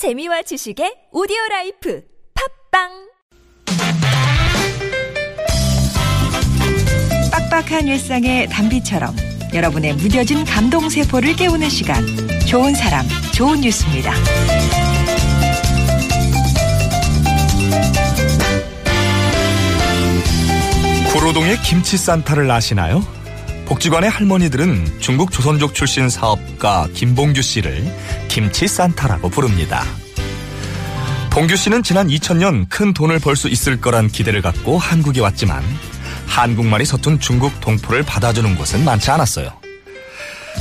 재미와 지식의 오디오 라이프 팟빵 빡빡한 일상의 단비처럼 여러분의 무뎌진 감동 세포를 깨우는 시간 좋은 사람 좋은 뉴스입니다. 구로동의 김치 산타를 아시나요? 복지관의 할머니들은 중국 조선족 출신 사업가 김봉규 씨를 김치 산타라고 부릅니다. 봉규 씨는 지난 2000년 큰 돈을 벌 수 있을 거란 기대를 갖고 한국에 왔지만 한국말이 서툰 중국 동포를 받아주는 곳은 많지 않았어요.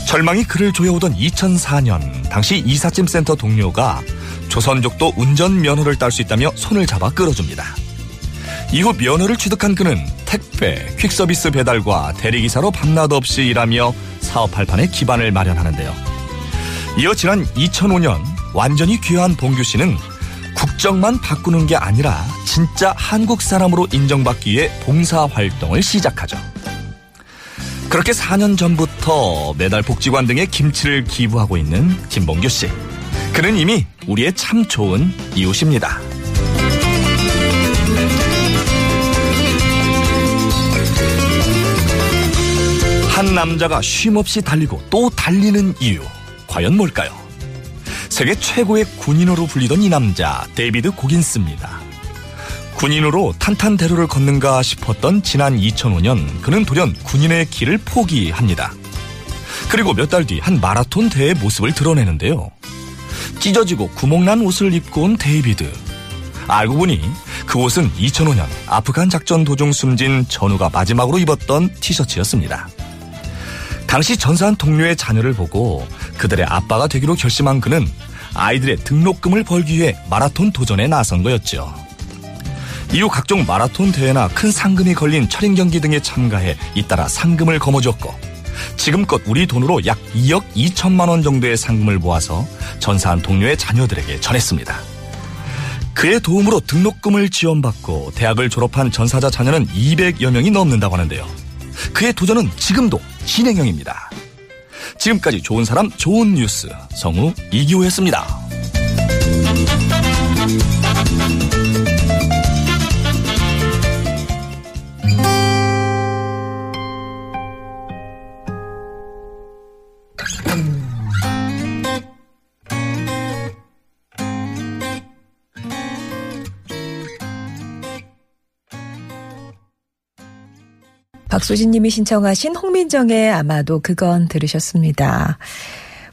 절망이 그를 조여오던 2004년 당시 이삿짐 센터 동료가 조선족도 운전 면허를 딸 수 있다며 손을 잡아 끌어줍니다. 이후 면허를 취득한 그는 택배, 퀵서비스 배달과 대리기사로 밤낮 없이 일하며 사업할 판의 기반을 마련하는데요. 이어 지난 2005년 완전히 귀화한 봉규 씨는 국적만 바꾸는 게 아니라 진짜 한국 사람으로 인정받기 위해 봉사 활동을 시작하죠. 그렇게 4년 전부터 매달 복지관 등에 김치를 기부하고 있는 김봉규 씨. 그는 이미 우리의 참 좋은 이웃입니다. 한 남자가 쉼없이 달리고 또 달리는 이유. 과연 뭘까요? 세계 최고의 군인으로 불리던 이 남자, 데이비드 고긴스입니다. 군인으로 탄탄대로를 걷는가 싶었던 지난 2005년 그는 돌연 군인의 길을 포기합니다. 그리고 몇 달 뒤 한 마라톤 대회 모습을 드러내는데요. 찢어지고 구멍난 옷을 입고 온 데이비드. 알고 보니 그 옷은 2005년 아프간 작전 도중 숨진 전우가 마지막으로 입었던 티셔츠였습니다. 당시 전사한 동료의 자녀를 보고 그들의 아빠가 되기로 결심한 그는 아이들의 등록금을 벌기 위해 마라톤 도전에 나선 거였죠. 이후 각종 마라톤 대회나 큰 상금이 걸린 철인 경기 등에 참가해 잇따라 상금을 거머쥐었고 지금껏 우리 돈으로 약 2억 2천만 원 정도의 상금을 모아서 전사한 동료의 자녀들에게 전했습니다. 그의 도움으로 등록금을 지원받고 대학을 졸업한 전사자 자녀는 200여 명이 넘는다고 하는데요. 그의 도전은 지금도 진행형입니다. 지금까지 좋은 사람 좋은 뉴스 성우 이기호였습니다. 박소진 님이 신청하신 홍민정의 아마도 그건 들으셨습니다.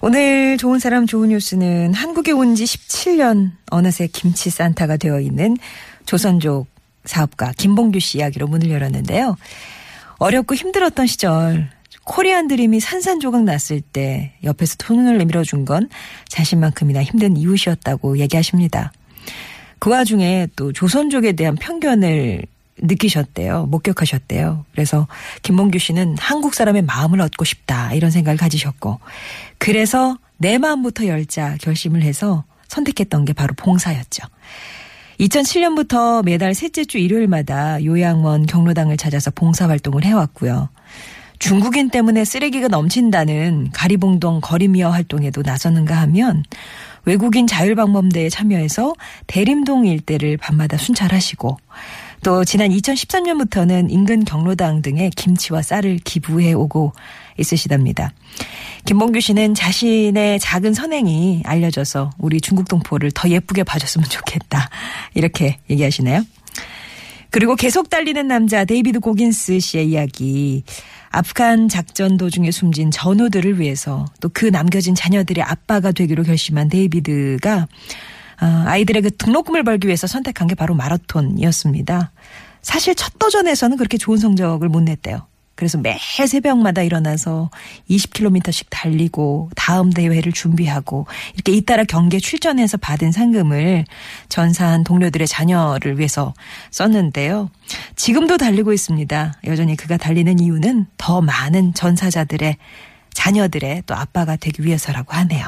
오늘 좋은 사람 좋은 뉴스는 한국에 온 지 17년 어느새 김치 산타가 되어 있는 조선족 사업가 김봉규 씨 이야기로 문을 열었는데요. 어렵고 힘들었던 시절 코리안 드림이 산산조각 났을 때 옆에서 손을 내밀어 준 건 자신만큼이나 힘든 이웃이었다고 얘기하십니다. 그 와중에 또 조선족에 대한 편견을 느끼셨대요. 목격하셨대요. 그래서 김봉규 씨는 한국 사람의 마음을 얻고 싶다 이런 생각을 가지셨고 그래서 내 마음부터 열자 결심을 해서 선택했던 게 바로 봉사였죠. 2007년부터 매달 셋째 주 일요일마다 요양원 경로당을 찾아서 봉사활동을 해왔고요. 중국인 때문에 쓰레기가 넘친다는 가리봉동 거리미어 활동에도 나섰는가 하면 외국인 자율방범대에 참여해서 대림동 일대를 밤마다 순찰하시고 또 지난 2013년부터는 인근 경로당 등에 김치와 쌀을 기부해 오고 있으시답니다. 김봉규 씨는 자신의 작은 선행이 알려져서 우리 중국 동포를 더 예쁘게 봐줬으면 좋겠다. 이렇게 얘기하시네요. 그리고 계속 달리는 남자 데이비드 고긴스 씨의 이야기. 아프간 작전 도중에 숨진 전우들을 위해서 또 그 남겨진 자녀들의 아빠가 되기로 결심한 데이비드가 어, 아이들의 그 등록금을 벌기 위해서 선택한 게 바로 마라톤이었습니다. 사실 첫 도전에서는 그렇게 좋은 성적을 못 냈대요. 그래서 매 새벽마다 일어나서 20km씩 달리고 다음 대회를 준비하고 이렇게 잇따라 경기에 출전해서 받은 상금을 전사한 동료들의 자녀를 위해서 썼는데요. 지금도 달리고 있습니다. 여전히 그가 달리는 이유는 더 많은 전사자들의 자녀들의 또 아빠가 되기 위해서라고 하네요.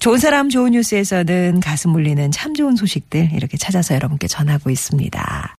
좋은 사람 좋은 뉴스에서는 가슴 울리는 참 좋은 소식들 이렇게 찾아서 여러분께 전하고 있습니다.